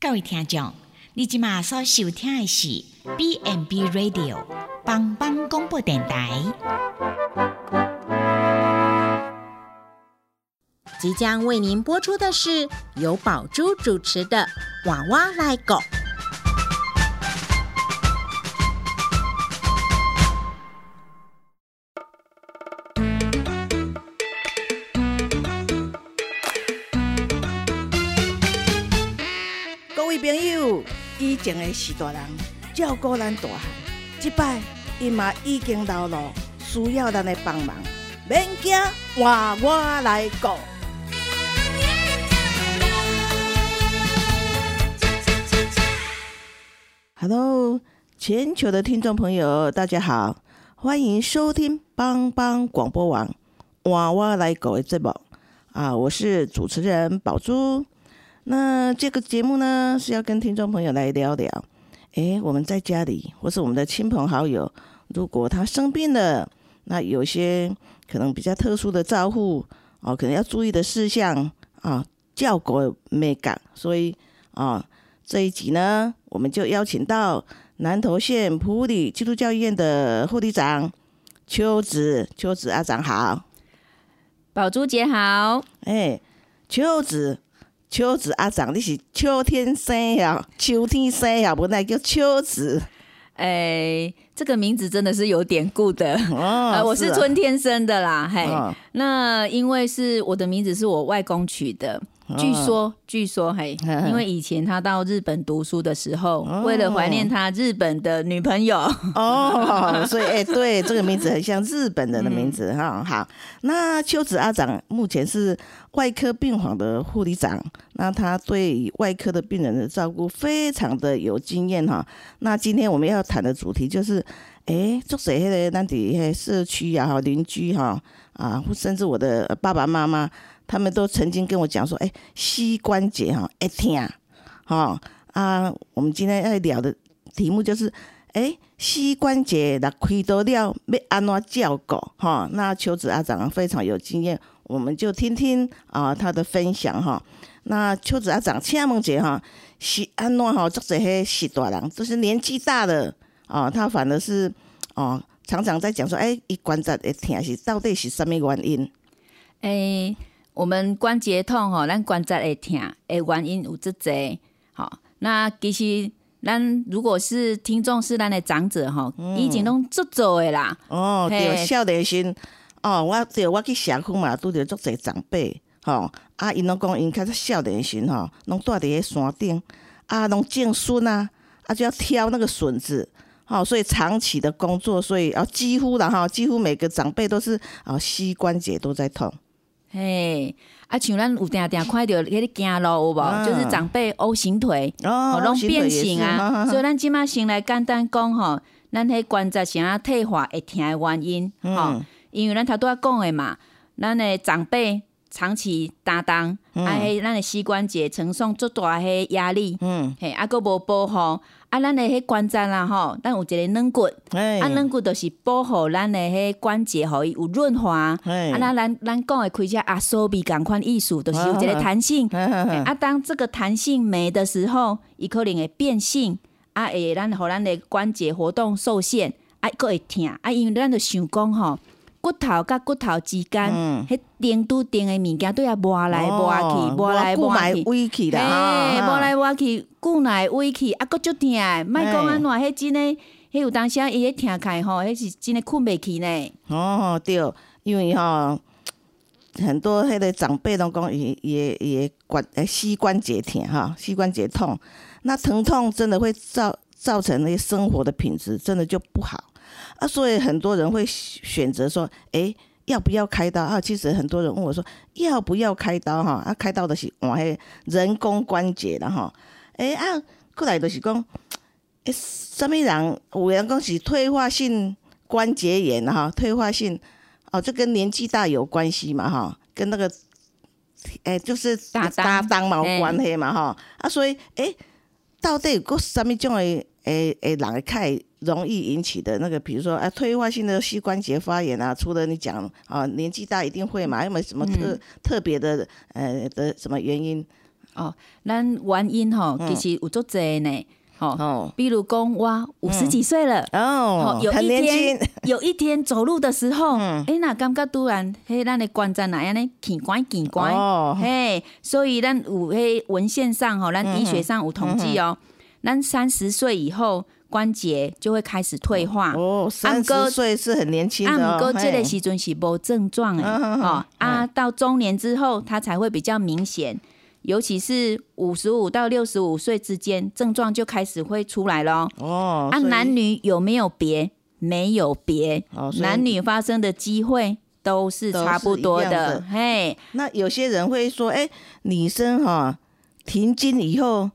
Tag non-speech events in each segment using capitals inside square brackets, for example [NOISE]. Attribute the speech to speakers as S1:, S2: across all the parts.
S1: 各位听众，你即马所收听的是 B n B Radio 帮帮广播电台。
S2: 即将为您播出的是由宝珠主持的《娃娃来狗》。
S3: 前的是大人照顾咱大汉，即摆伊嘛已经老了，需要咱的帮忙。免惊，娃娃来顾。Hello，全球的听众朋友，大家好，欢迎收听帮帮广播网娃娃来狗的节目啊！我是主持人宝珠。那这个节目呢，是要跟听众朋友来聊聊，诶，我们在家里或是我们的亲朋好友，如果他生病了，那有些可能比较特殊的照护哦，可能要注意的事项啊，教狗没感，所以啊，这一集呢，我们就邀请到南投县普里基督教医院的护理长秋子，秋子阿长好，
S4: 宝珠姐好，
S3: 哎，秋子。秋子阿长，你是秋天生呀？秋天生呀？不那叫秋子。
S4: 哎，这个名字真的是有典故的。哦，[LAUGHS] 我是春天生的啦。嘿，那因为是我的名字是我外公取的。据说，据说，嘿，[LAUGHS] 因为以前他到日本读书的时候，为了怀念他日本的女朋友，
S3: 哦，所以，哎，对，这个名字很像日本人的名字哈。好，那秋子阿长目前是外科病房的护理长，那他对外科的病人的照顾非常的有经验哈。那今天我们要谈的主题就是，哎，做谁的那底社区呀、邻居哈啊，甚至我的爸爸妈妈。他们都曾经跟我讲说：“哎，膝关节哈，一听，哈啊，我们今天要聊的题目就是，哎，膝关节那亏多了，要安怎照顾？哈，那邱子阿长非常有经验，我们就听听啊他的分享哈。那邱子阿长，请问姐哈，是安怎哈？做这些是大人，就是年纪大了啊，他反而是哦，常常在讲说，哎，一关节会疼是到底是什么原因？
S4: 哎。我们关节痛吼，咱关节会疼，诶，原因有这侪，好，那其实咱如果是听众是咱的长者吼，以前拢做做的啦。
S3: 哦，对，少年时，哦，我对我去社区嘛，拄着足济长辈，吼，啊，因拢讲因较始少年时吼，拢住伫咧山顶，啊，拢种笋啊，啊，就要挑那个笋子，好，所以长期的工作，所以啊，几乎啦哈，几乎每个长辈都是啊，膝关节都在痛。
S4: 嘿，啊，像咱有定定看着迄个行路有无？就是长辈 O 型腿，哦，拢变形啊。所以咱即马先来简单讲吼，咱迄关节啥退化会疼的原因，吼，因为咱头拄仔讲的嘛，咱的长辈长期担当，啊，迄咱的膝关节承受足大迄压力，嗯，嘿，啊，佫无保护。啊，咱的迄关节啦吼，咱有一个软骨，啊，软骨就是保护咱的迄关节，互伊有润滑。啊，那咱咱讲的开只阿苏比共款艺术，就是有一个弹性。啊，当这个弹性没的时候，伊可能会变性，啊，会咱互咱的关节活动受限，啊，佫会疼。啊，因为咱就想讲吼。骨头甲骨头之间，迄钉拄钉的物件都要磨来磨去，磨来磨
S3: 去，
S4: 嘿，磨来磨去，骨来歪去，啊，骨足疼。莫讲安怎，迄真诶，迄有当时啊，伊迄疼开吼，迄是真诶困袂去呢。
S3: 哦，对，因为吼很多迄个长辈拢讲，也也也关诶膝关节疼哈，膝关节痛，那疼痛真的会造造成那些生活的品质，真的就不好。啊，所以很多人会选择说，哎，要不要开刀啊？其实很多人问我说，要不要开刀哈？啊，开刀的是换迄人工关节的哈。哎啊，过来就是讲，诶，什么人？有人讲是退化性关节炎哈，退化性哦，这跟年纪大有关系嘛哈，跟那个，哎，就是
S4: 打打
S3: 当嘛有关系嘛哈。啊，所以哎，到底有个什么种的？诶诶，人会开容易引起的那个，比如说啊，退化性的膝关节发炎啊，除了你讲啊，年纪大一定会嘛，有没有什么特特别的呃的什么原因？
S4: 哦，咱原因吼，其实有足侪呢。哦，比如讲，我，五十几岁了
S3: 哦，有一天，[LAUGHS]
S4: 有一天走路的时候，哎，那感觉突然，嘿，咱的关节哪样呢？奇怪，奇怪，嘿，所以咱有嘿文献上吼，咱医学上有统计哦，咱三十岁以后关节就会开始退化。
S3: 哦，三十岁是很年轻的。
S4: 按哥这类时阵是无症状诶，哦啊，到中年之后，它才会比较明显。尤其是五十五到六十五岁之间，症状就开始会出来了。哦，啊，男女有没有别？没有别，男女发生的机会都是差不多的。嘿，
S3: 那有些人会说，哎，女生哈停经以后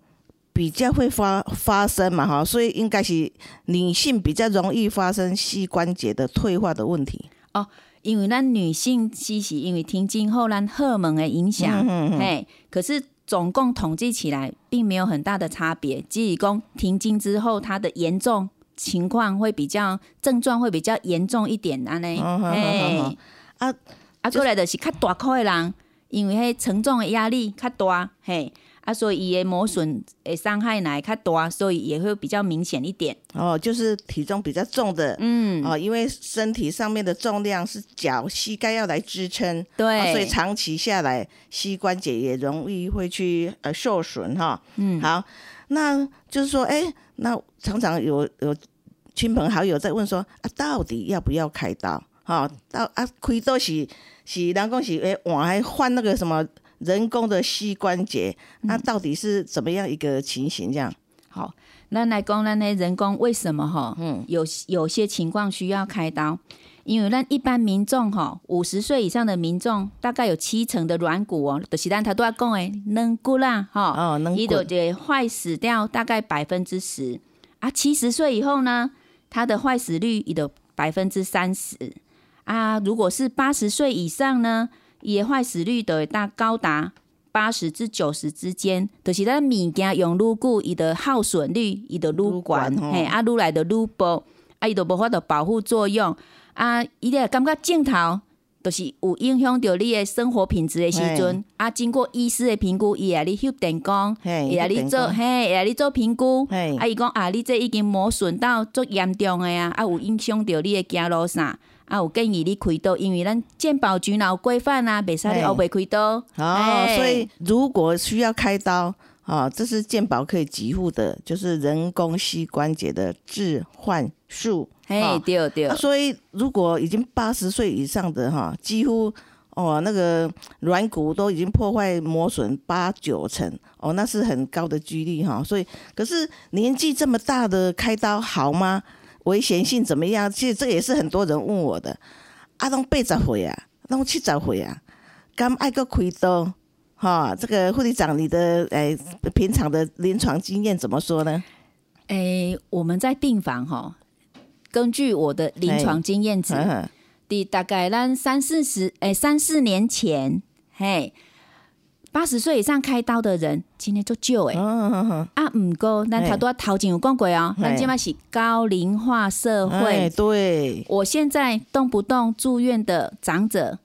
S3: 比较会发发生嘛，哈，所以应该是女性比较容易发生膝关节的退化的问题。
S4: 哦。因为咱女性其实因为停经后咱荷尔蒙的影响，嘿，可是总共统计起来并没有很大的差别。即是讲停经之后，它的严重情况会比较症状会比较严重一点安尼，嘿，啊啊过来的是较大块的人，因为迄沉重的压力较大，嘿。啊，所以伊的磨损诶伤害来较多，所以也会比较明显一点。
S3: 哦，就是体重比较重的，嗯，哦，因为身体上面的重量是脚、膝盖要来支撑，
S4: 对，
S3: 所以长期下来膝关节也容易会去呃受损哈。嗯，好，那就是说，哎，那常常有有亲朋好友在问说，啊，到底要不要开刀？哈，到啊，开刀是是人讲是诶，往还换那个什么？人工的膝关节，那到底是怎么样一个情形？这样
S4: 好，那来讲，那那人工为什么哈？嗯，有有些情况需要开刀，因为那一般民众哈，五十岁以上的民众，大概有七成的软骨哦，就是咱他都要讲诶，软骨啦哈，哦，软骨就坏死掉大概百分之十啊。七十岁以后呢，它的坏死率也得百分之三十啊。如果是八十岁以上呢？也坏死率就会达高达八十至九十之间，就是咱物件用愈久，伊的耗损率伊的愈悬，嘿，啊愈来的愈薄，啊伊都无法度保护作用，啊伊会感觉镜头，就是有影响到你的生活品质的时阵，啊经过医师的评估，伊啊你翕电工，伊啊你做，嘿，伊啊你做评估，啊伊讲啊你这已经磨损到足严重的啊，啊有影响到你的走路啥？啊，我建议你开刀，因为咱健保局有规范啊，袂使你后背开刀。
S3: 哦，所以如果需要开刀，啊，这是健保可以给付的，就是人工膝关节的置换术。
S4: 嘿，对对。
S3: 所以如果已经八十岁以上的哈，几乎哦那个软骨都已经破坏磨损八九成，哦，那是很高的几率哈。所以，可是年纪这么大的开刀好吗？危险性怎么样？其实这也是很多人问我的。阿东八十岁啊，拢七十岁啊，敢爱个开刀？哈，这个护理长，你的诶平常的临床经验怎么说呢？
S4: 诶，我们在病房哈，根据我的临床经验值，第大概咱三四十诶三四年前，嘿。八十岁以上开刀的人，今天做救哎。啊，唔过，咱头多头前有讲过哦，咱今麦是高龄化社会。
S3: 对，
S4: 我现在动不动住院的长者，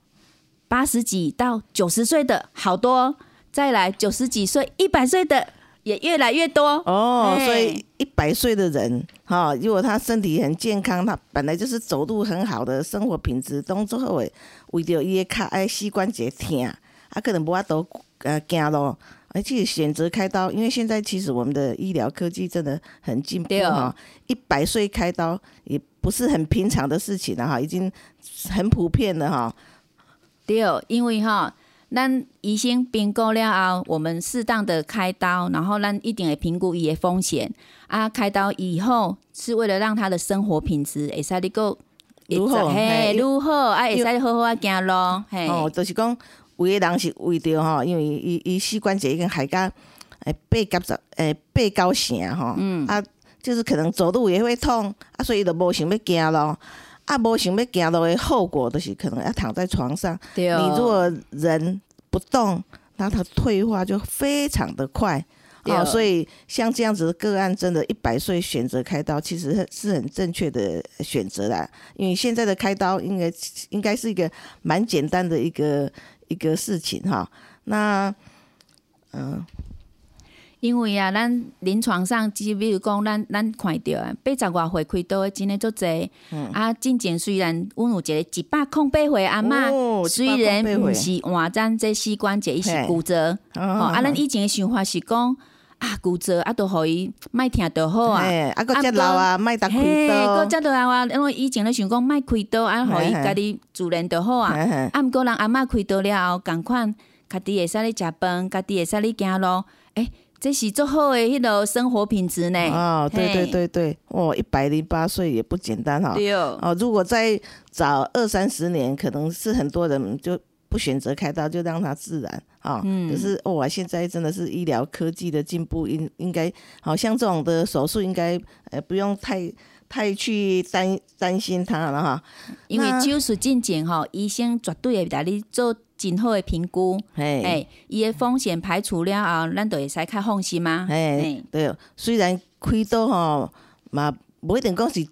S4: 八十几到九十岁的好多，再来九十几岁、一百岁的也越来越多。
S3: 哦。所以一百岁的人哈，如果他身体很健康，他本来就是走路很好的生活品质，动作后诶，为着伊卡爱膝关节疼，啊，可能无法度。呃，惊咯，而且选择开刀，因为现在其实我们的医疗科技真的很进步哈。一百岁开刀也不是很平常的事情了哈，已经很普遍了哈。
S4: 对，因为哈，咱医生评估了后，我们适当的开刀，然后咱一定会评估伊的风险啊。开刀以后是为了让他的生活品质会使你够
S3: 如何
S4: 嘿如何啊，会使好好啊行咯。
S3: 嘿，哦，就是讲。有的人是为着吼，因为伊伊膝关节已经海甲诶八甲着诶背高成吼，嗯啊，就是可能走路也会痛，啊，所以就无想要行咯，啊，无想要行路诶后果就是可能要躺在床上。
S4: 对
S3: 你如果人不动，那它退化就非常的快。哦，所以像这样子的个案，真的，一百岁选择开刀，其实是很正确的选择啦。因为现在的开刀应该应该是一个蛮简单的一个。一个事情哈，那嗯，
S4: 因为啊，咱临床上，即比如讲，咱咱看到啊，八十外岁开刀的真诶足济。啊，进前虽然阮有一个一百空八岁阿嬷，虽然毋是换咱这膝关节，伊是骨折。哦，啊，咱以前诶想法是讲啊，骨折啊，都互伊莫疼就好啊。
S3: 啊，个遮老啊，莫打开刀。
S4: 个遮老啊，因为以前咧想讲莫开刀，啊，互伊家己自然就好啊。啊，毋过人阿嬷开刀了后，共款家己会使咧食饭，家己会使咧行路，诶。这是最好的迄个生活品质呢。
S3: 哦，对对对对，哦，一百零八岁也不简单哈。
S4: 对哦。
S3: 哦，如果再早二三十年，可能是很多人就不选择开刀，就让它自然啊。嗯。可是哇，现在真的是医疗科技的进步，应应该好像这种的手术，应该呃不用太太去担担心它了哈。
S4: 因为手术进前哈，医生绝对会带你做。真好的评估，哎，伊的风险排除了后，咱就会使较放心嘛？
S3: 哎，对，虽然开刀吼嘛，不一定讲是一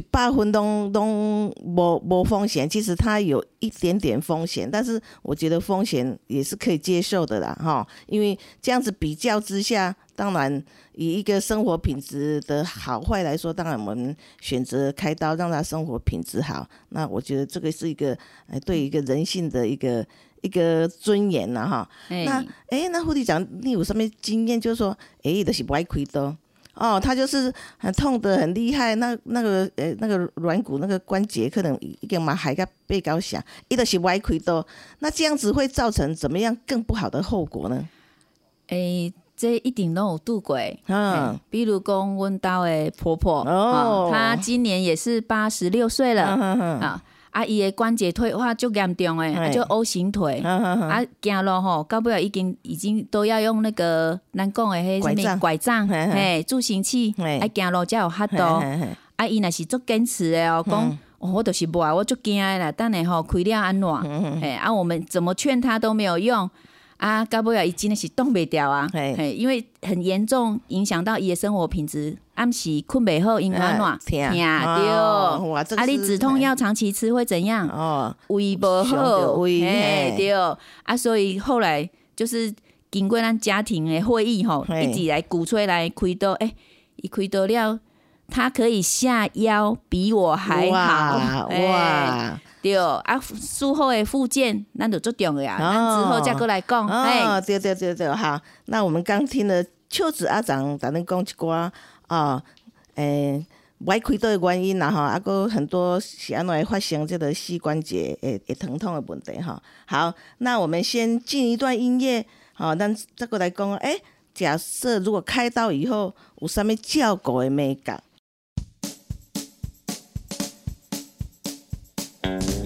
S3: 百分钟都无无风险，其实它有一点点风险，但是我觉得风险也是可以接受的啦，哈，因为这样子比较之下，当然以一个生活品质的好坏来说，当然我们选择开刀让他生活品质好，那我觉得这个是一个哎对一个人性的一个。一个尊严了，哈，那哎，那护理长，你有什么经验？就是说，哎，就是不爱开刀，哦，他就是很痛的很厉害，那那个呃那个软骨那个关节可能已经嘛还个被高响，一个是不爱开刀，那这样子会造成怎么样更不好的后果呢？
S4: 诶，这一定都有度过，嗯，比如讲温刀的婆婆，哦，她今年也是八十六岁了，啊。啊，伊的关节退化足严重诶，就 O 型腿，啊，行路吼，到尾要已经已经都要用那个咱讲的迄什么拐杖，嘿，助行器，啊，行路才有法度。啊，伊若是足坚持的哦，讲我就是无啊，我足惊诶啦，等下吼开了安怎？嘿，啊，我们怎么劝他都没有用。啊，到尾啊，伊真的是挡袂掉啊，嘿，因为很严重影响到伊的生活品质，暗时困袂好，因为安怎？
S3: 疼对，
S4: 啊，你止痛药长期吃会怎样？哦，胃不好，
S3: 胃
S4: 对，啊，所以后来就是经过咱家庭的会议吼，一直来鼓吹来开刀，诶，伊开刀了，他可以下腰比我还好，[LAUGHS] 哇！对，啊，术后的复健，咱就做重要啊，咱之后再过来讲。
S3: 哦，对对对对，好。那我们刚听了秋子阿长，咱恁讲一寡啊，诶，歪开刀的原因啦哈，啊个很多是安怎会发生这个膝关节诶诶疼痛的问题哈。好，那我们先进一段音乐，好，咱再过来讲。诶，假设如果开刀以后有啥物照顾的美感 Thank you.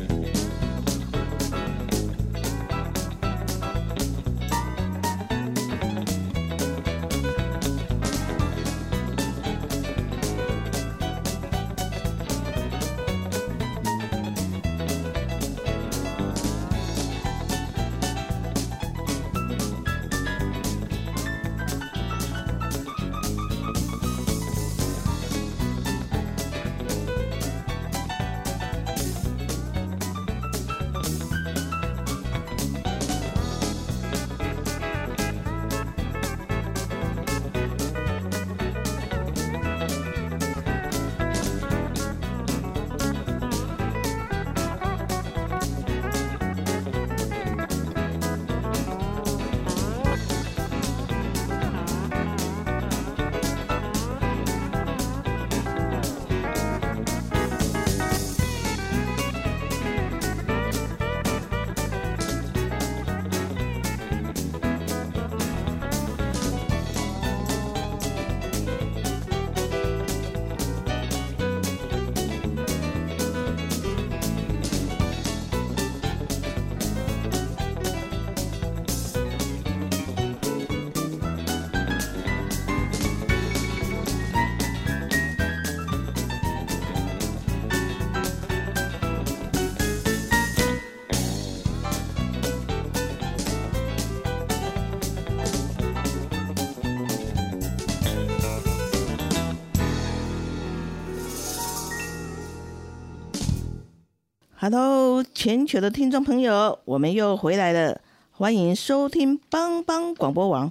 S3: ？Hello，全球的听众朋友，我们又回来了，欢迎收听帮帮广播网，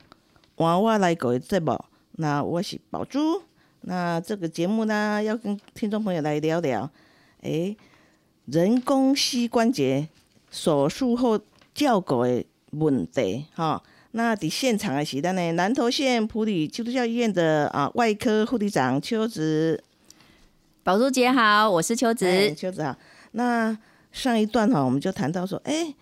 S3: 娃娃来狗的节目，那我是宝珠。那这个节目呢，要跟听众朋友来聊聊，诶，人工膝关节手术后叫狗的问题，哈。那伫现场的是咱的南投县普里基督教医院的啊外科护理长邱子。
S4: 宝珠姐好，我是邱子。
S3: 邱子好。那上一段哈，我们就谈到说，哎，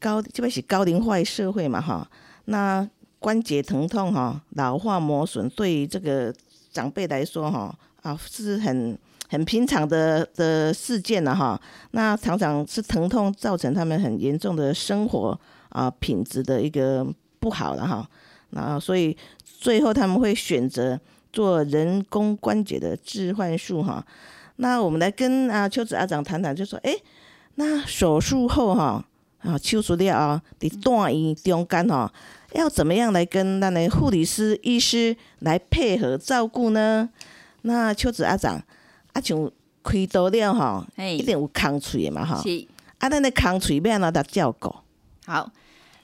S3: 高这边是高龄化社会嘛，哈。那关节疼痛哈，老化磨损，对于这个长辈来说哈，啊是很很平常的的事件了哈。那常常是疼痛造成他们很严重的生活啊品质的一个不好了哈。那所以最后他们会选择做人工关节的置换术哈。那我们来跟啊邱子阿长谈谈，就说哎，那手术后哈啊手术了啊，伫段医中间哈。要怎么样来跟那的护理师、医师来配合照顾呢？那邱子阿长，啊像开刀了吼，一定有空嘴的嘛哈。是。啊，咱的空嘴要安怎搭照顾？
S4: 好，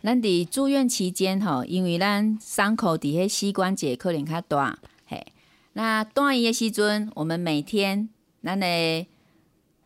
S4: 咱伫住院期间吼，因为咱伤口伫迄膝关节可能较大，嘿。那断医的时阵，我们每天咱的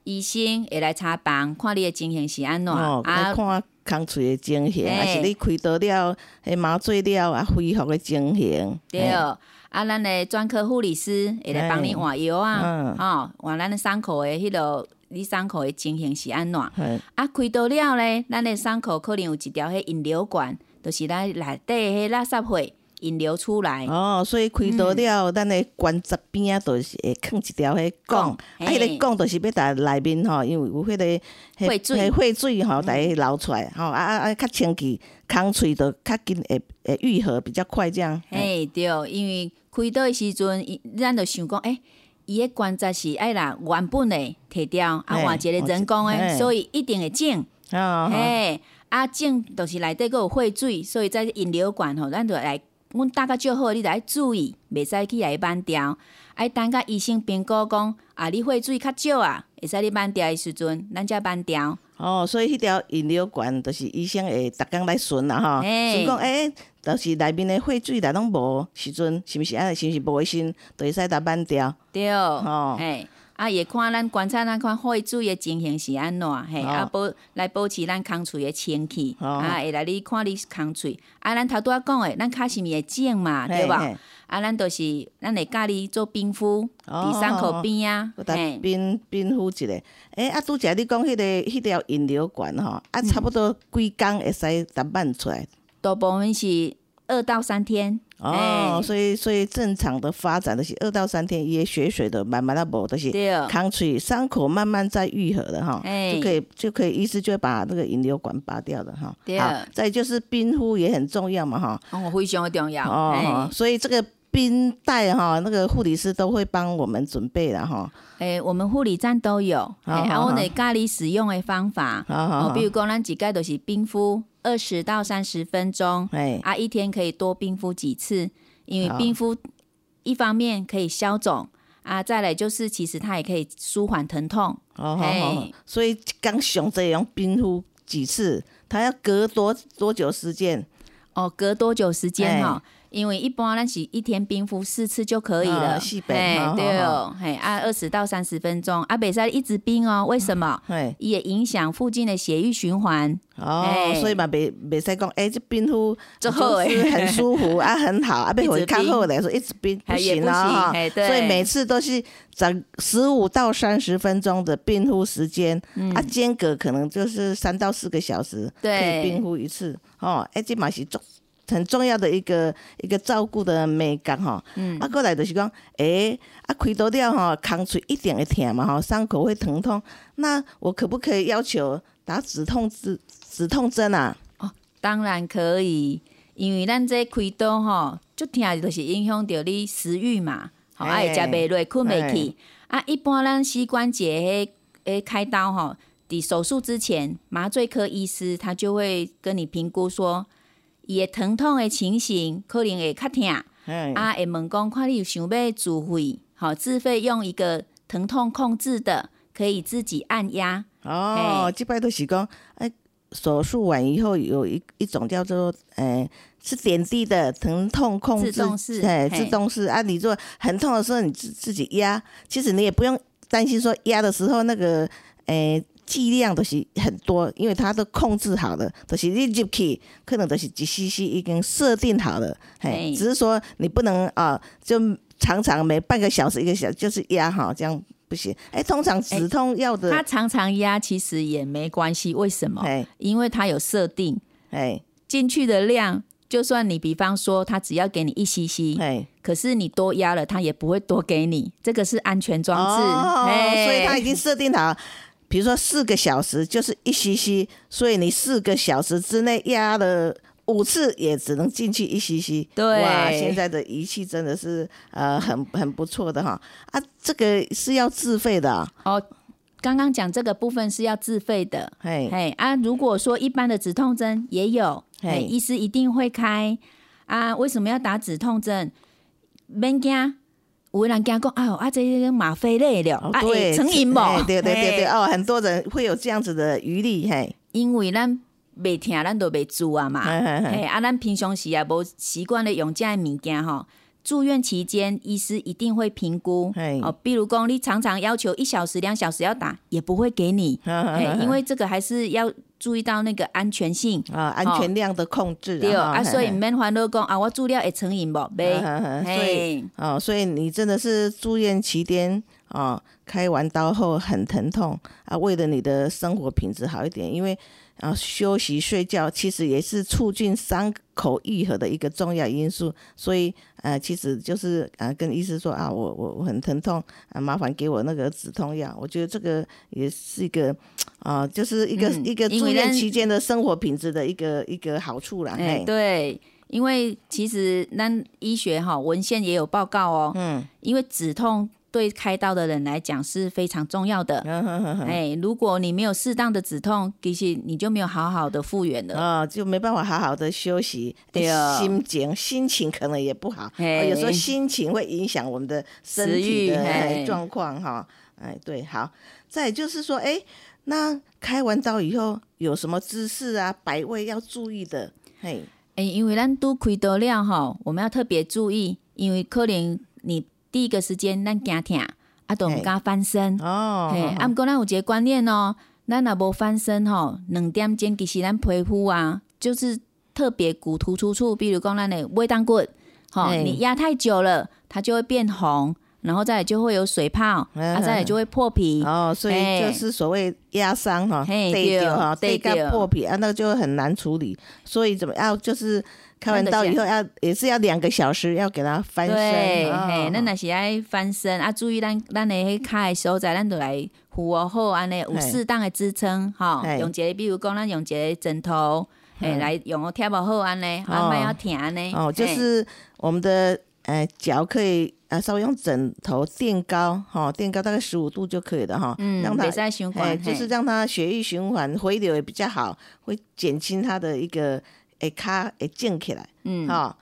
S4: 医生会来查房，看你的情形是安怎啊？
S3: 看空喙的情形，还是你开刀了，迄麻醉了啊，恢复的情形。
S4: 对，啊，咱的专科护理师会来帮你换药啊，吼，换咱的伤口的迄落，你伤口的情形是安怎？啊，开刀了咧，咱的伤口可能有一条迄引流管，就是咱内底迄垃圾血。引流出来
S3: 哦，所以开刀了，咱的关节边啊，就是会放一条迄管，啊，迄个管就是要在内面吼，因为有迄个
S4: 血水，
S3: 血水吼，在流出来吼，啊啊啊，较清气，空喙都较紧会会愈合比较快，这样。
S4: 哎，对，因为开刀的时阵，咱就想讲，诶，伊的关节是爱啦原本的摕掉，啊换一个人工的，所以一定会整。哦，嘿，啊整就是内底个有血水，所以在引流管吼，咱就来。阮大家就好，你得注意，袂使去来慢调。爱等甲医生评估讲，啊，你血水较少啊，会使你慢调的时阵，咱才慢调。
S3: 哦，所以迄条引流管，就是医生会逐工来巡啦，吼。顺讲，诶，就是内面的血水内拢无时阵，是毋是安尼？是毋是无卫生，就会使打慢调。
S4: 对，吼，嘿。啊，也看咱观察咱看血水的情形是安怎，嘿，啊保来保持咱空喙的清气，啊，会来你看你空喙，啊，咱头拄仔讲诶，咱骹是毋是会肿嘛，对吧？啊，咱都是咱会教你做冰敷，伫伤口边啊，
S3: 嘿，冰冰敷一下。诶，啊，拄则你讲迄个迄条引流管吼，啊，差不多几工会使达慢出来？
S4: 大部分是二到三天。
S3: 哦，所以所以正常的发展的是二到三天，也血水的慢慢的无，都是康脆伤口慢慢在愈合的哈，就可以就可以医师就会把那个引流管拔掉的哈。好，再就是冰敷也很重要嘛哈。
S4: 哦，非常重要。
S3: 哦，所以这个冰袋哈，那个护理师都会帮我们准备的哈。
S4: 诶，我们护理站都有，然后呢，咖喱使用的方法，哦，比如讲咱几盖都是冰敷。二十到三十分钟，哎，啊，一天可以多冰敷几次，因为冰敷一方面可以消肿，啊，再来就是其实它也可以舒缓疼痛，
S3: 哦，好，所以刚熊这样冰敷几次，它要隔多多久时间？
S4: 哦，隔多久时间哈？因为一般咱是一天冰敷四次就可以了，
S3: 哎，
S4: 对哦，嘿，啊，二十到三十分钟，啊，袂使一直冰哦，为什么？也影响附近的血液循环。
S3: 哦，所以嘛，袂袂使讲，哎，这冰敷就是很舒服 [LAUGHS] 啊，很好啊，被会看后来说一直冰不行了哈。所以每次都是整十五到三十分钟的冰敷时间，啊，间隔可能就是三到四个小时，可以冰敷一次。哦，哎，这嘛是做。很重要的一个一个照顾的美感哈，啊，过来就是讲，诶，啊，开刀了哈，空出一点会疼嘛哈，伤口会疼痛，那我可不可以要求打止痛止止痛针啊？
S4: 哦，当然可以，因为咱这开刀哈，就疼就是影响到你食欲嘛，好，啊，会食袂落，困袂去，啊，一般咱膝关节诶开刀哈，伫手术之前，麻醉科医师他就会跟你评估说。伊的疼痛的情形可能会较疼，啊，会问讲看你有想要自费，好自费用一个疼痛控制的，可以自己按压。
S3: 哦，即摆都是讲，哎，手术完以后有一一种叫做，诶，是点滴的疼痛控制，
S4: 自动式，
S3: 哎，自动式啊。你做很痛的时候，你自自己压，其实你也不用担心说压的时候那个，诶，剂量都是很多，因为它都控制好了，都是你入去可能都是几 cc 已经设定好了，嘿，只是说你不能啊，就常常每半个小时一个小时就是压哈，这样不行。哎，通常止痛药的，
S4: 它常常压其实也没关系，为什么？因为它有设定，哎，进去的量。就算你比方说他只要给你一 cc，可是你多压了，它也不会多给你。这个是安全装置，
S3: 所以它已经设定好，比如说四个小时就是一 cc，所以你四个小时之内压了五次也只能进去一 cc。
S4: 对，
S3: 哇，现在的仪器真的是呃很很不错的哈啊，这个是要自费的
S4: 哦。刚刚讲这个部分是要自费的，嘿，嘿啊，如果说一般的止痛针也有，嘿，医师一定会开啊。为什么要打止痛针？免惊，有人惊讲，哎呦，啊，这些吗啡类了，啊，成瘾不？
S3: 对对对对，哦，很多人会有这样子的余力，嘿，
S4: 因为咱未听，咱都未做啊嘛，嘿，啊，咱平常时也无习惯的用这样物件吼。住院期间，医师一定会评估。哦，比如讲，你常常要求一小时、两小时要打，也不会给你。[LAUGHS] 因为这个还是要注意到那个安全性
S3: 啊，安全量的控制。
S4: 对啊，所以免烦恼讲啊，我住了会成瘾不？
S3: 所以哦，所以你真的是住院期间啊，开完刀后很疼痛啊，为了你的生活品质好一点，因为。然后休息睡觉，其实也是促进伤口愈合的一个重要因素。所以，呃，其实就是呃，跟医师说啊，我我我很疼痛啊，麻烦给我那个止痛药。我觉得这个也是一个啊，就是一个一个住院期间的生活品质的一个一个好处啦。
S4: 哎，对，因为其实那医学哈文献也有报告哦。嗯，因为止痛。对开刀的人来讲是非常重要的。[LAUGHS] 哎，如果你没有适当的止痛，其实你就没有好好的复原了
S3: 啊，就没办法好好的休息。对心情心情可能也不好，有时候心情会影响我们的身体的状况哈。哎，对，好。再就是说，哎，那开完刀以后有什么姿势啊、摆位要注意的？嘿，
S4: 哎，因为咱都开刀了哈，我们要特别注意，因为可能你。第一个时间，咱惊疼，啊，都毋敢翻身。哦，嘿，啊，毋过咱有一个观念哦，咱若无翻身吼，两点钟其实咱皮肤啊，就是特别骨突出处，比如讲咱的尾当骨，吼，你压太久了，它就会变红，然后再来就会有水泡，啊，再来就会破皮。
S3: 哦，所以就是所谓压伤哈，对掉哈，对掉破皮啊，那个就很难处理。所以怎么样，就是。开完刀以后要也是要两个小时，要给它翻身。
S4: 对，嘿，那那是爱翻身啊，注意咱咱的迄卡的所在，咱都来扶好安尼，有适当的支撑，哈，用一个比如讲咱用一个枕头，嘿，来用贴不好安尼，慢慢要疼安尼。
S3: 哦，就是我们的呃脚可以啊稍微用枕头垫高，哈，垫高大概十五度就可以了哈，
S4: 嗯，让它循环，
S3: 就是让它血液循环回流也比较好，会减轻它的一个。会卡会静起来，嗯，吼，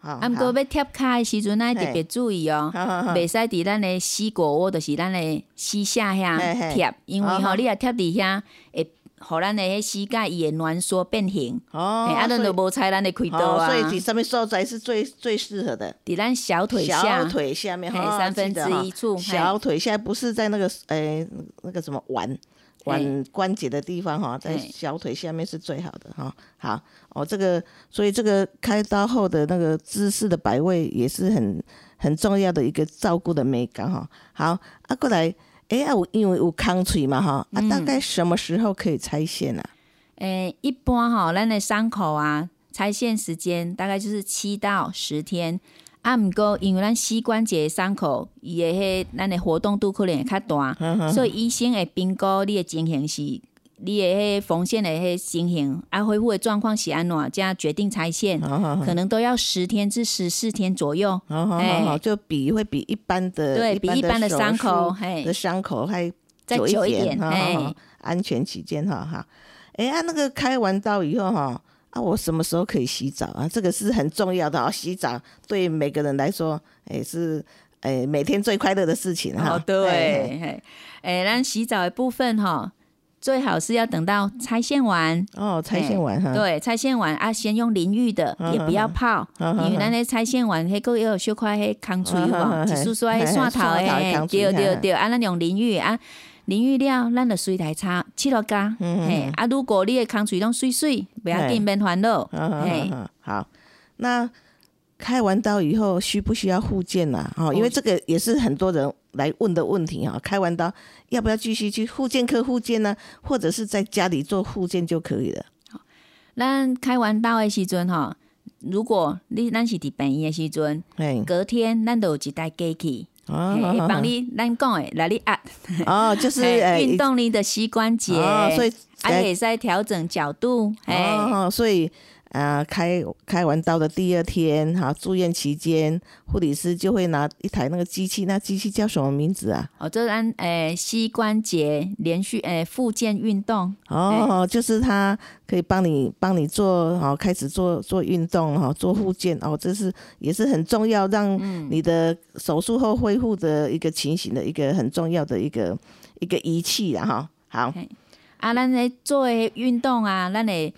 S4: 好。啊，毋过要贴卡的时阵，咱特别注意哦，袂使伫咱的膝骨窝，就是咱的膝下遐贴，因为吼，你若贴伫遐，会互咱的迄膝盖伊会挛缩变形。哦，啊，咱就无采咱的开刀啊。
S3: 所以伫上面所在是最最适合的，
S4: 伫咱小腿下，
S3: 小腿下面，
S4: 三分之一处，
S3: 小腿下不是在那个诶那个什么腕。腕关节的地方哈，在小腿下面是最好的哈。好哦，这个所以这个开刀后的那个姿势的摆位也是很很重要的一个照顾的美感哈。好啊，过来，哎啊，有因为有康锤嘛哈，啊，大概什么时候可以拆线啊？
S4: 诶，一般哈，咱的伤口啊，拆线时间大概就是七到十天。啊，毋过因为咱膝关节伤口，伊的迄咱的活动度可能会较大，所以医生会评估你的情形是，你的迄缝线的迄情形，啊恢复的状况是安怎，这样决定拆线，可能都要十天至十四天左右。
S3: 哎，就比会比一般的，
S4: 对比一般的伤口，
S3: 的伤口还再久一点，哎，安全起见哈哈。哎，啊，那个开完刀以后哈。啊，我什么时候可以洗澡啊？这个是很重要的啊！洗澡对每个人来说，也是诶每天最快乐的事情哈。
S4: 对，诶，咱洗澡的部分哈，最好是要等到拆线完。
S3: 哦，拆线完哈，
S4: 对，拆线完啊，先用淋浴的，也不要泡，因为咱咧拆线完，迄个要小块迄空水哦，一梳梳迄线头诶，对对对，啊，咱用淋浴啊，淋浴了，咱就水来擦，七落加，嘿，啊，如果你的空水拢水水，不要紧，免烦恼，嘿，
S3: 好，那开完刀以后需不需要复健呐？哦，因为这个也是很多人。来问的问题哈，开完刀要不要继续去复健科复健呢？或者是在家里做复健就可以了。
S4: 好，咱开完刀的时阵哈，如果你咱是伫病院的时阵，隔天咱都有一台机器，哦帮你咱讲诶来你按
S3: 哦，就是 [LAUGHS]
S4: 运动你的膝关节，所以还可以再调整角度，
S3: 哦，所以。啊，开开完刀的第二天，哈，住院期间，护理师就会拿一台那个机器，那机器叫什么名字啊？
S4: 哦，这按诶膝关节连续诶复健运动。
S3: 哦，就是它可以帮你帮你做，哦，开始做做运动，哈，做复健。哦，这是也是很重要，让你的手术后恢复的一个情形的一个很重要的一个一个仪器啊，哈。好，
S4: 啊，咱来做运动啊，咱来。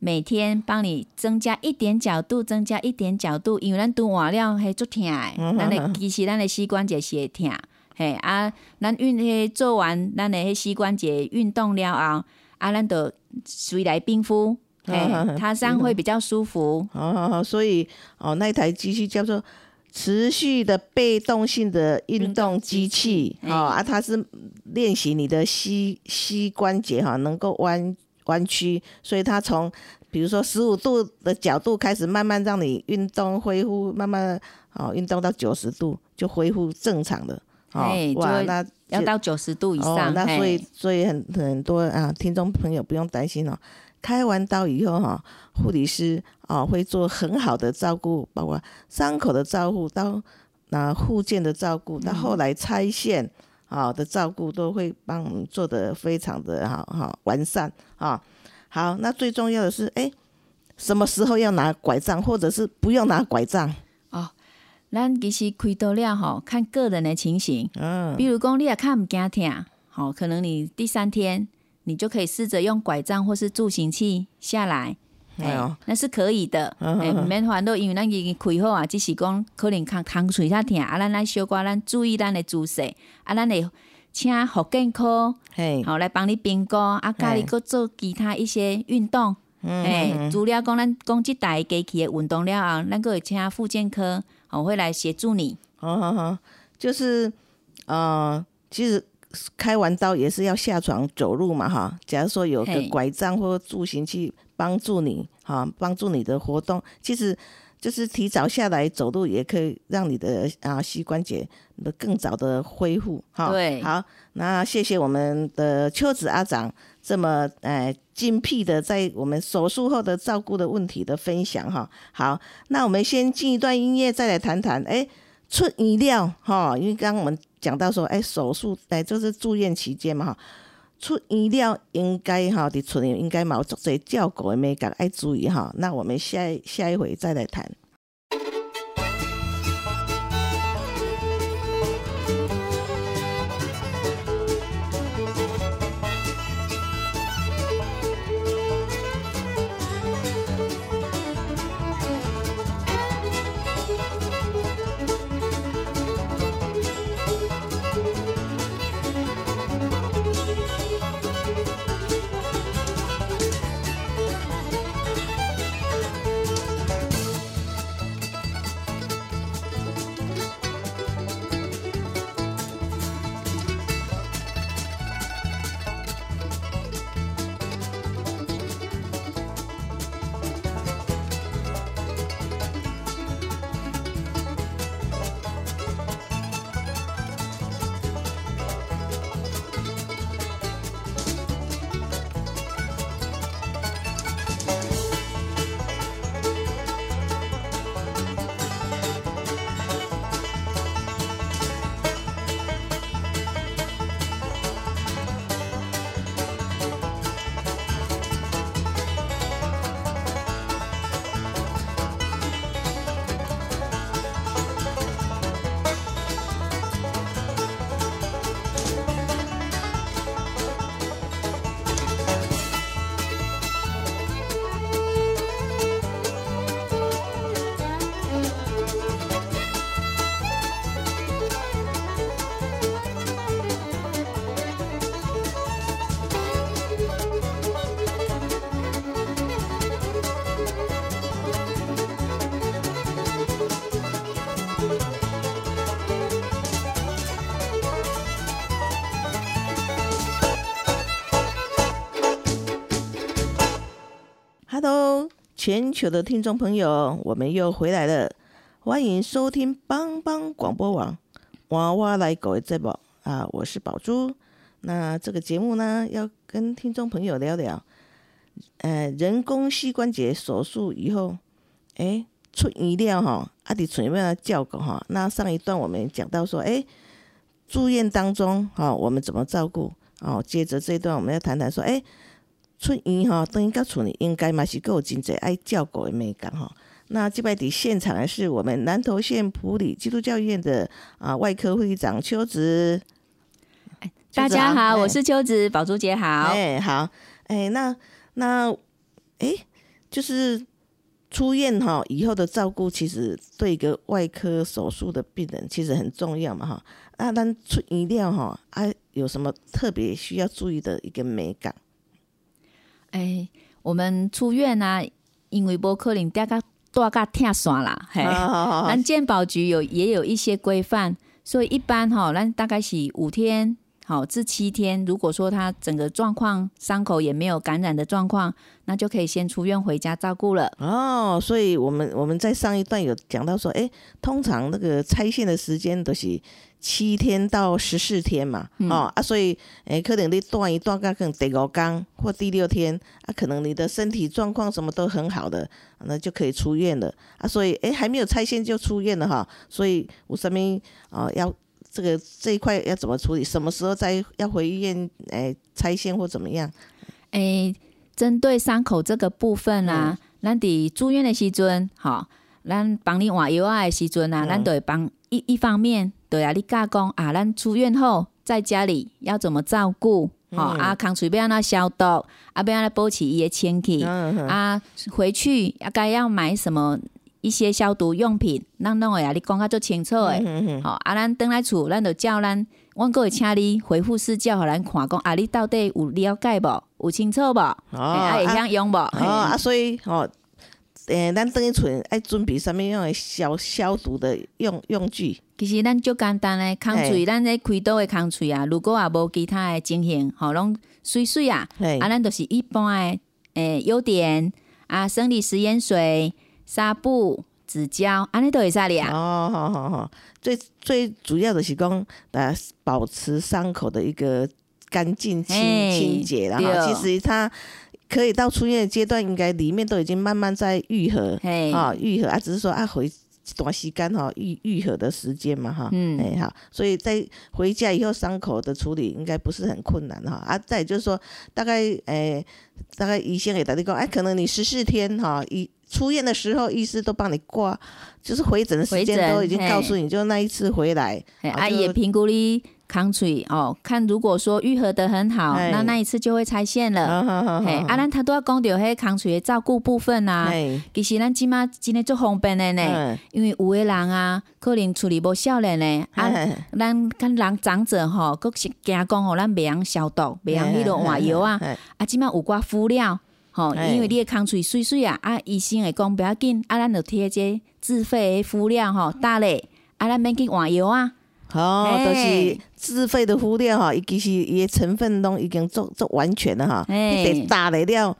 S4: 每天帮你增加一点角度，增加一点角度，因为咱拄完了系足疼诶，咱的其实咱的膝关节是会疼，嘿啊，咱运迄做完咱的迄膝关节运动了后，啊，咱就水来冰敷，嘿，它这样会比较舒服。
S3: 好好好，所以哦，那台机器叫做持续的被动性的运动机器，哦啊，它是练习你的膝膝关节哈，能够弯。弯曲，所以它从比如说十五度的角度开始，慢慢让你运动恢复，慢慢哦运动到九十度就恢复正常的。
S4: 哦，哇，那要到九十度以上。
S3: 那所以所以很很多啊，听众朋友不用担心哦。开完刀以后哈，护理师哦会做很好的照顾，包括伤口的照顾，到那护健的照顾，到后来拆线。好的照顾都会帮我们做的非常的好好完善啊，好，那最重要的是，哎，什么时候要拿拐杖，或者是不用拿拐杖？
S4: 哦，咱其实开刀了吼，看个人的情形，嗯，比如讲你也看唔惊疼，好，可能你第三天你就可以试着用拐杖或是助行器下来。哎，那是可以的，哎，唔免烦恼，因为咱已经开好啊，只是讲可能空空嘴较疼，啊，咱咱小可咱注意咱的姿势，啊，咱会请福健科，好来帮你评估，啊，教你搁做其他一些运动，哎，除了讲咱讲即台机器的运动了后，咱搁会请复健科，我会来协助你。
S3: 好好好，就是呃，其实开完刀也是要下床走路嘛，哈，假如说有个拐杖或助行器。帮助你，哈，帮助你的活动，其实就是提早下来走路，也可以让你的啊膝关节的更早的恢复，哈。
S4: 对，
S3: 好，那谢谢我们的秋子阿长这么呃精辟的在我们手术后的照顾的问题的分享，哈。好，那我们先进一段音乐，再来谈谈，哎，出医料，哈，因为刚刚我们讲到说，哎，手术，哎，就是住院期间嘛，哈。出医疗应该哈，伫厝里应该嘛有足侪照顾的美感，爱注意哈。那我们下下一回再来谈。全球的听众朋友，我们又回来了，欢迎收听帮帮广播网娃娃来狗的节目啊！我是宝珠。那这个节目呢，要跟听众朋友聊聊，呃，人工膝关节手术以后，哎，出医疗哈，啊，得怎么样照顾哈？那上一段我们讲到说，哎，住院当中哈，我们怎么照顾？哦，接着这一段我们要谈谈说，哎。出院哈，等于到厝里应该嘛是够真济爱照顾的美感哈。那这摆伫现场的是我们南投县普里基督教医院的啊外科会长邱子。
S4: 大家好，我是邱子，宝珠姐好。
S3: 哎，好，哎，那那哎，就是出院哈以后的照顾，其实对一个外科手术的病人其实很重要嘛哈。那咱出院了哈，啊有什么特别需要注意的一个美感？
S4: 哎，我们出院啊，因为无可能大家大家听算啦，嘿，咱健保局有也有一些规范，所以一般哈，咱大概是五天好至七天。如果说他整个状况伤口也没有感染的状况，那就可以先出院回家照顾了。
S3: 哦，所以我们我们在上一段有讲到说，哎，通常那个拆线的时间都是。七天到十四天嘛，哦啊，所以诶，可能你断一断，可能第五天或第六天啊，可能你的身体状况什么都很好的，那就可以出院了啊。所以诶，还没有拆线就出院了哈。所以我说明啊，要这个这一块要怎么处理？什么时候再要回医院诶拆线或怎么样？
S4: 诶，针对伤口这个部分啊，咱伫住院的时阵，哈，咱帮你换药啊的时阵啊，咱都会帮一一方面。对啊，你加讲啊，咱出院后在家里要怎么照顾？吼啊，康水要安怎消毒，啊，要安怎保持伊的清气。啊，回去啊该要买什么一些消毒用品？咱弄个啊，你讲较足清楚诶。好，啊，咱倒来厝，咱就叫咱，阮个会请你回复师叫互咱看讲啊，你到底有了解无？有清楚无？啊，会晓用无？
S3: 啊，所以哦。诶，咱等于存爱准备什么样诶消消毒的用用具？
S4: 其实咱就简单诶，空喙，咱咧开刀诶空喙啊。如果也无其他诶情形，吼，拢水水啊，啊，咱都是一般诶，诶，优点啊，生理食盐水、纱布、纸胶，安尼都会使哩啊。
S3: 哦，好好好，最最主要的是讲，呃，保持伤口的一个干净清清洁然后其实它。可以到出院的阶段，应该里面都已经慢慢在愈合，啊，愈合啊，只是说啊回短时间哈愈愈合的时间嘛哈，哎好，所以在回家以后伤口的处理应该不是很困难哈。啊，再就是说大概诶大概医生给打电话，哎，可能你十四天哈医出院的时候，医师都帮你挂，就是回诊的时间都已经告诉你，就那一次回来，
S4: 啊也评估你。康嘴哦，看如果说愈合的很好，那那一次就会拆线了。嘿，啊，咱他都要讲到迄康嘴的照顾部分啊。其实咱即马今天做方便的呢，因为有的人啊，可能处理无少年呢，啊，咱跟人长者吼，佫是惊讲吼，咱袂用消毒，袂用迄落换药啊。啊，即马有寡敷料，吼，因为你的空嘴水水啊，啊，医生会讲不要紧，啊，咱就贴这自费的敷料吼，搭咧，啊，咱免去换药啊。
S3: 哦，都是。自费的敷料哈，伊其实伊的成分拢已经做做完全了哈，你得打来了，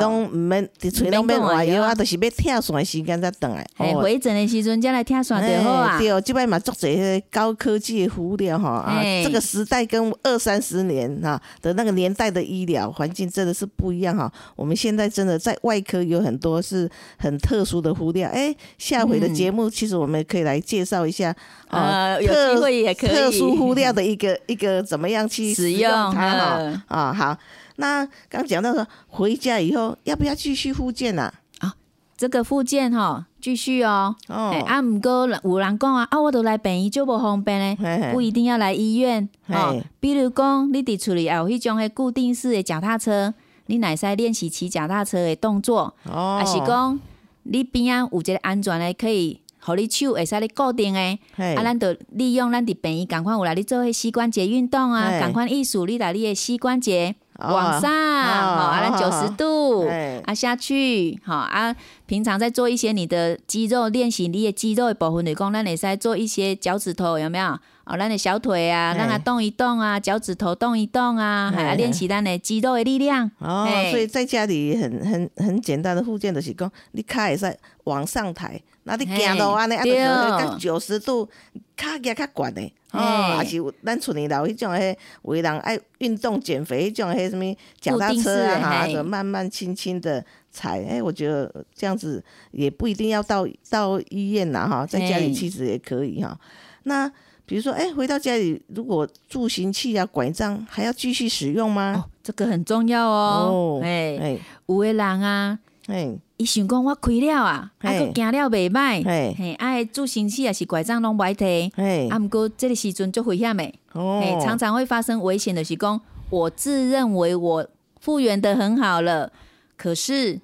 S3: 拢毋免，伫喙拢免换药啊，都是要拆线的时间才等来。
S4: 回诊的时阵再来拆线就好啊。
S3: 对，即摆嘛做些高科技的敷料哈，啊，这个时代跟二三十年哈的那个年代的医疗环境真的是不一样哈。我们现在真的在外科有很多是很特殊的敷料，哎，下回的节目其实我们可以来介绍一下
S4: 啊，有机会也可以
S3: 特殊敷料的。一个一个怎么样去使用它哈啊好，那刚讲到说回家以后要不要继续复健呐？
S4: 啊，这个复健哈继续哦。哦，啊，唔过有人讲啊，啊，我都来病医就不方便咧，不一定要来医院。哦，比如讲你伫厝里有迄种诶固定式的脚踏车，你乃使练习骑脚踏车的动作。哦，还是讲你边啊有一个安全的可以。互你手会使你固定诶，啊，咱就利用咱伫病院共款有来你做迄膝关节运动啊，共款意思你来你诶膝关节往上，好，啊，咱九十度，啊下去，好啊。平常在做一些你的肌肉练习，你的肌肉的部分，你讲咱会使做一些脚趾头有没有？哦，咱的小腿啊，让它动一动啊，脚趾头动一动啊，还练习咱的肌肉的力量。
S3: 哦，所以在家里很很很简单的附件就是讲，你脚会使往上抬，那你行路安尼，啊，就九十度，脚也较悬的。哦，还是咱厝里老迄种迄，为人爱运动减肥迄种迄什么脚踏车啊，哈，就慢慢轻轻的踩。哎，我觉得这样子也不一定要到到医院啦，哈，在家里其实也可以哈。那比如说，哎，回到家里，如果助行器啊、拐杖还要继续使用吗？
S4: 这个很重要哦。哎哎，有的人啊，哎。伊想讲我开了啊，啊，佫行了袂歹，嘿，啊，助行器也是拐杖拢歹摕，啊，毋过这个时阵就危险诶，嘿，常常会发生危险的是讲，我自认为我复原的很好了，可是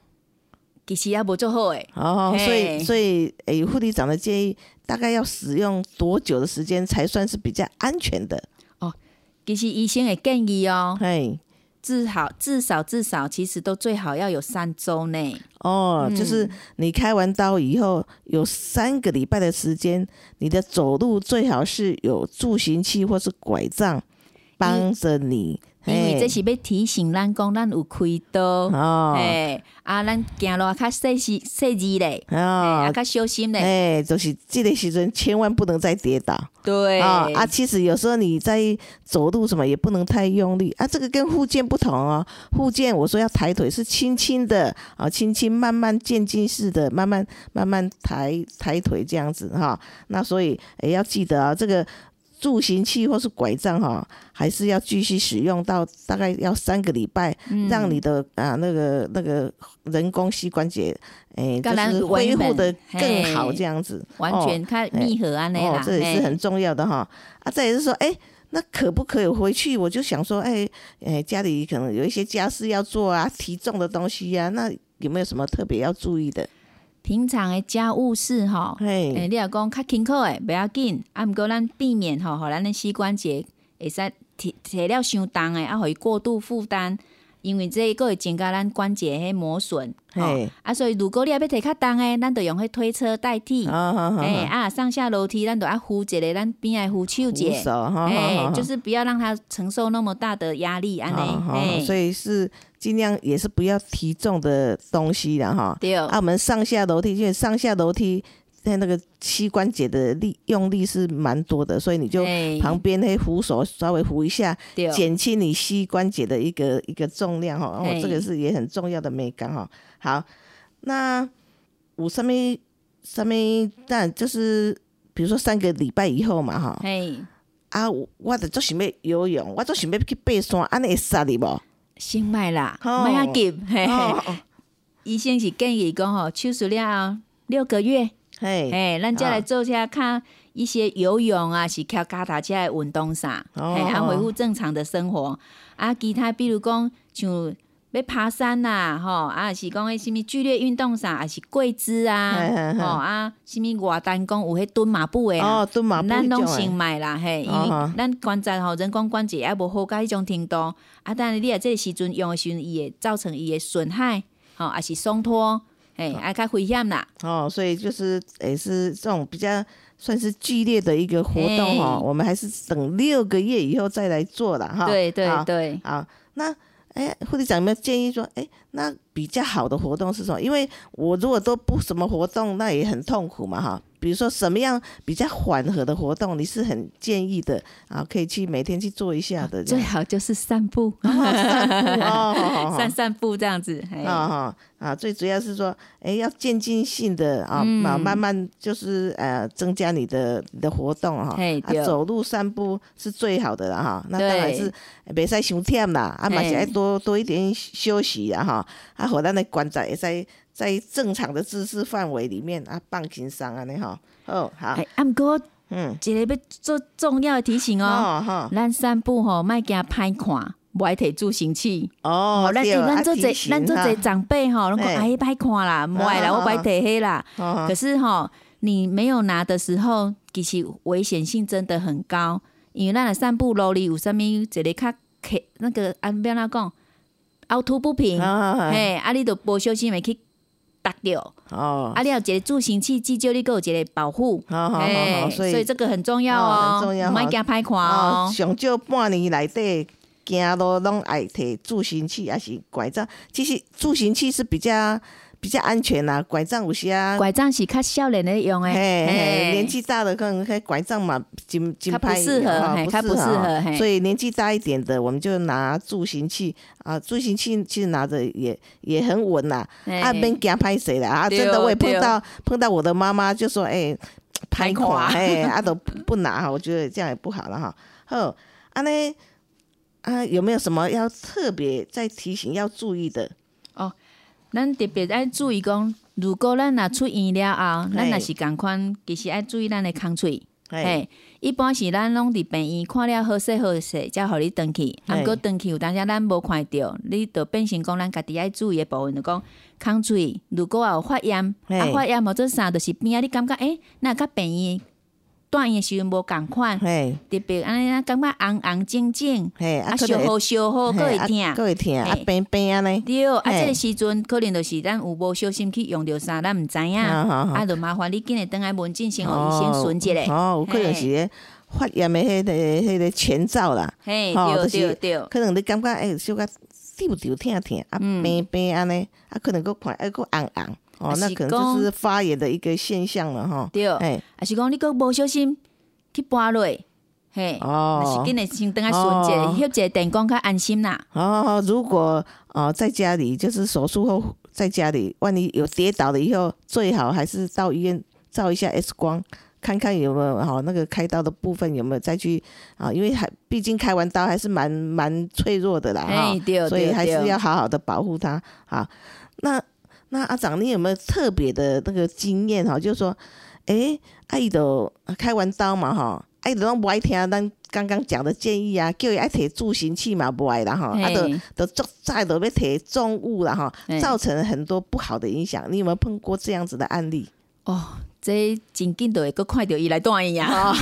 S4: 其实也无做好诶。
S3: 哦，所以所以诶，护理长的建议，大概要使用多久的时间才算是比较安全的？
S4: 哦，其实医生也建议哦，嘿。至少至少至少，其实都最好要有三周内
S3: 哦。就是你开完刀以后，有三个礼拜的时间，你的走路最好是有助行器或是拐杖帮着你。
S4: 因为这是要提醒咱讲，咱有开刀，哎，啊，咱行路较细细细致嘞，啊，较小心嘞，
S3: 哎，就是这个时阵千万不能再跌倒，
S4: 对。
S3: 啊，啊，其实有时候你在走路什么也不能太用力。啊，这个跟护健不同哦，护健我说要抬腿是轻轻的啊，轻轻慢慢渐进式的，慢慢慢慢抬抬腿这样子哈，那所以也要记得啊，这个。助行器或是拐杖哈，还是要继续使用到大概要三个礼拜，让你的啊那个那个人工膝关节，哎，就是恢复的更好这样子，
S4: 完全看密合啊那
S3: 哦，这也是很重要的哈。啊，再也是说，哎，那可不可以回去？我就想说，哎哎，家里可能有一些家事要做啊，提重的东西呀，那有没有什么特别要注意的？
S4: 平常的家务事吼，诶，你若讲较轻巧诶，不要紧，啊，毋过咱避免吼，互咱的膝关节会使提提了伤重诶，啊，互伊过度负担。因为这个会增加咱关节迄磨损，嘿，啊，所以如果你要要摕较重诶，咱就用迄推车代替，哎啊，上下楼梯咱就要扶一个咱边爱扶手节，哎，就是不要让他承受那么大的压力，安尼，
S3: 哎，所以是尽量也是不要提重的东西了哈，
S4: 对，啊，
S3: 我们上下楼梯，因为上下楼梯。在那个膝关节的力用力是蛮多的，所以你就旁边那扶手稍微扶一下，减轻你膝关节的一个一个重量哈。哦，这个是也很重要的美感哈。好，那我上面上面但就是比如说三个礼拜以后嘛哈。嘿，啊，我得做想要游泳，我做想要去爬山，安尼会使你无？
S4: 先卖啦，卖要急。医生是建议讲吼，手术了六个月。嘿，哎，咱再来做下看一些游泳啊，是跳脚踏车的运动啥，嘿，啊，恢复正常的生活。啊，其他比如讲像要爬山呐，吼，啊，是讲迄，什物剧烈运动啥，啊是跪姿啊，吼啊，什物外单讲有迄蹲马步诶，
S3: 哦，蹲马步
S4: 咱拢先买啦，嘿，因为咱关节吼人工关节也无好到迄种程度，啊，但是你啊这时阵用的时阵，伊会造成伊的损害，吼，啊是松脱。哎，还较危险啦！
S3: 哦，所以就是也是这种比较算是剧烈的一个活动哈，我们还是等六个月以后再来做了哈。
S4: 对对对，
S3: 好，那哎，护理长有没有建议说，哎，那比较好的活动是什么？因为我如果都不什么活动，那也很痛苦嘛哈。比如说什么样比较缓和的活动，你是很建议的啊？可以去每天去做一下的。
S4: 最好就是散步，[LAUGHS] 散散步这样子。啊
S3: 哈啊，最主要是说，哎，要渐进性的啊，慢慢慢就是呃，增加你的你的活动哈。啊，走路散步是最好的了哈。那当然是别再伤忝啦，啊嘛是爱多多一点休息啊哈。啊，和咱的关节也在。在正常的姿势范围里面啊，放轻松啊，你好，哦好。
S4: 阿姆哥，嗯，一个要做重要的提醒哦，咱散步吼，莫惊歹看，不爱提助行器
S3: 哦。咱咱
S4: 做这，咱做这长辈吼，拢讲哎歹看啦，唔爱啦，我不爱提黑啦。可是吼，你没有拿的时候，其实危险性真的很高，因为咱的散步路里有啥物，一个较客那个安边那讲。凹凸不平，嘿，啊，你都无小心会去踏掉。哦，啊，你要一个助行器，至少你有一个保护。
S3: 好好好，所以
S4: 这个很重要哦，
S3: 很重要，
S4: 莫惊歹看哦。
S3: 上少半年内底，行路拢爱摕助行器，还是拐杖？其实助行器是比较。比较安全啦，拐杖有时啊，
S4: 拐杖是较少年的用诶，
S3: 年纪大的可能迄拐杖嘛，金金
S4: 不适合，不适合，
S3: 所以年纪大一点的，我们就拿助行器啊，助行器其实拿着也也很稳啦，啊，免惊拍谁啦啊？真的我也碰到碰到我的妈妈就说，哎，拍垮，哎，啊都不拿哈，我觉得这样也不好了哈。好，啊呢，啊有没有什么要特别再提醒要注意的？
S4: 哦咱特别爱注意讲，如果咱若出院了后，咱若是共款，其实爱注意咱的空喙。嘿，一般是咱拢伫病院看了好势好势，才互你登去。啊，过登去有当时咱无看着，你就变成讲咱家己爱注意的部分，就讲空喙。如果有发炎，啊发炎无做啥，就是边啊，你感觉诶，那甲病院。断的时阵无共款，特别安尼啊，感觉红红肿肿，啊，烧好烧好，佫会疼，
S3: 佫会疼，啊，病病安尼。
S4: 对，啊，这个时阵可能就是咱有无小心去用着啥，咱毋知影，啊，就麻烦你紧日等下问诊先，互医生顺一下。
S3: 哦，有可能是发炎的迄个迄个前兆啦。
S4: 嘿，对对对，
S3: 可能你感觉诶，小可丢丢疼疼，啊，病病安尼，啊，可能佫看，还佫红红。哦，那可能就是发炎的一个现象了哈。
S4: 对，哎，还是讲你个无小心去拔落，嘿，哦，是紧的先等下顺者，休者电工较安心啦。
S3: 哦，如果哦在家里就是手术后在家里，万一有跌倒了以后，最好还是到医院照一下 X 光，看看有没有好那个开刀的部分有没有再去啊，因为还毕竟开完刀还是蛮蛮脆弱的啦哈，所以还是要好好的保护它啊。那。那阿长，你有没有特别的那个经验哈？就是说，哎，阿姨都开完刀嘛哈，阿姨都拢不爱听咱刚刚讲的建议啊，叫伊爱摕助行器嘛不爱啦哈，啊都都做再都要摕重物啦哈，造成很多不好的影响。你有没有碰过这样子的案例？
S4: 哦，这真紧都会个看到伊来断伊啊，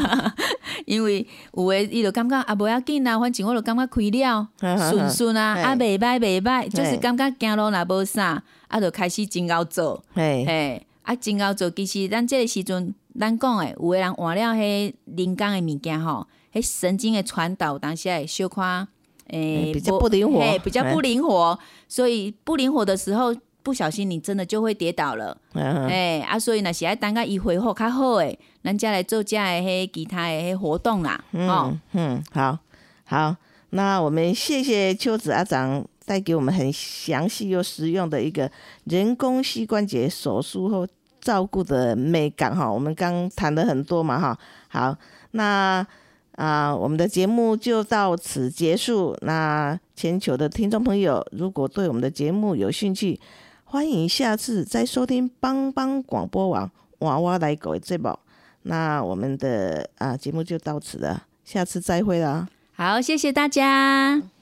S4: [LAUGHS] 因为有诶，伊就感觉啊无要紧啦，反正我就感觉开了 [LAUGHS] 顺顺啊，啊袂歹袂歹，就是感觉行路若无啥。啊，就开始真熬做，嘿，啊，真熬做。其实咱即个时阵，咱讲诶，有诶人换了迄人工诶物件吼，迄神经诶传导当下会小可
S3: 诶比较不灵活，
S4: 比较不灵活。所以不灵活的时候，不小心你真的就会跌倒了。哎，啊，所以呢是爱等下伊恢复较好诶，咱再来做遮诶迄其他诶迄活动啦。
S3: 嗯嗯，好，好，那我们谢谢秋子阿长。带给我们很详细又实用的一个人工膝关节手术后照顾的美感哈，我们刚谈了很多嘛哈，好，那啊我们的节目就到此结束。那全球的听众朋友，如果对我们的节目有兴趣，欢迎下次再收听帮帮广播网娃娃来狗这宝。那我们的啊节目就到此了，下次再会啦。
S4: 好，谢谢大家。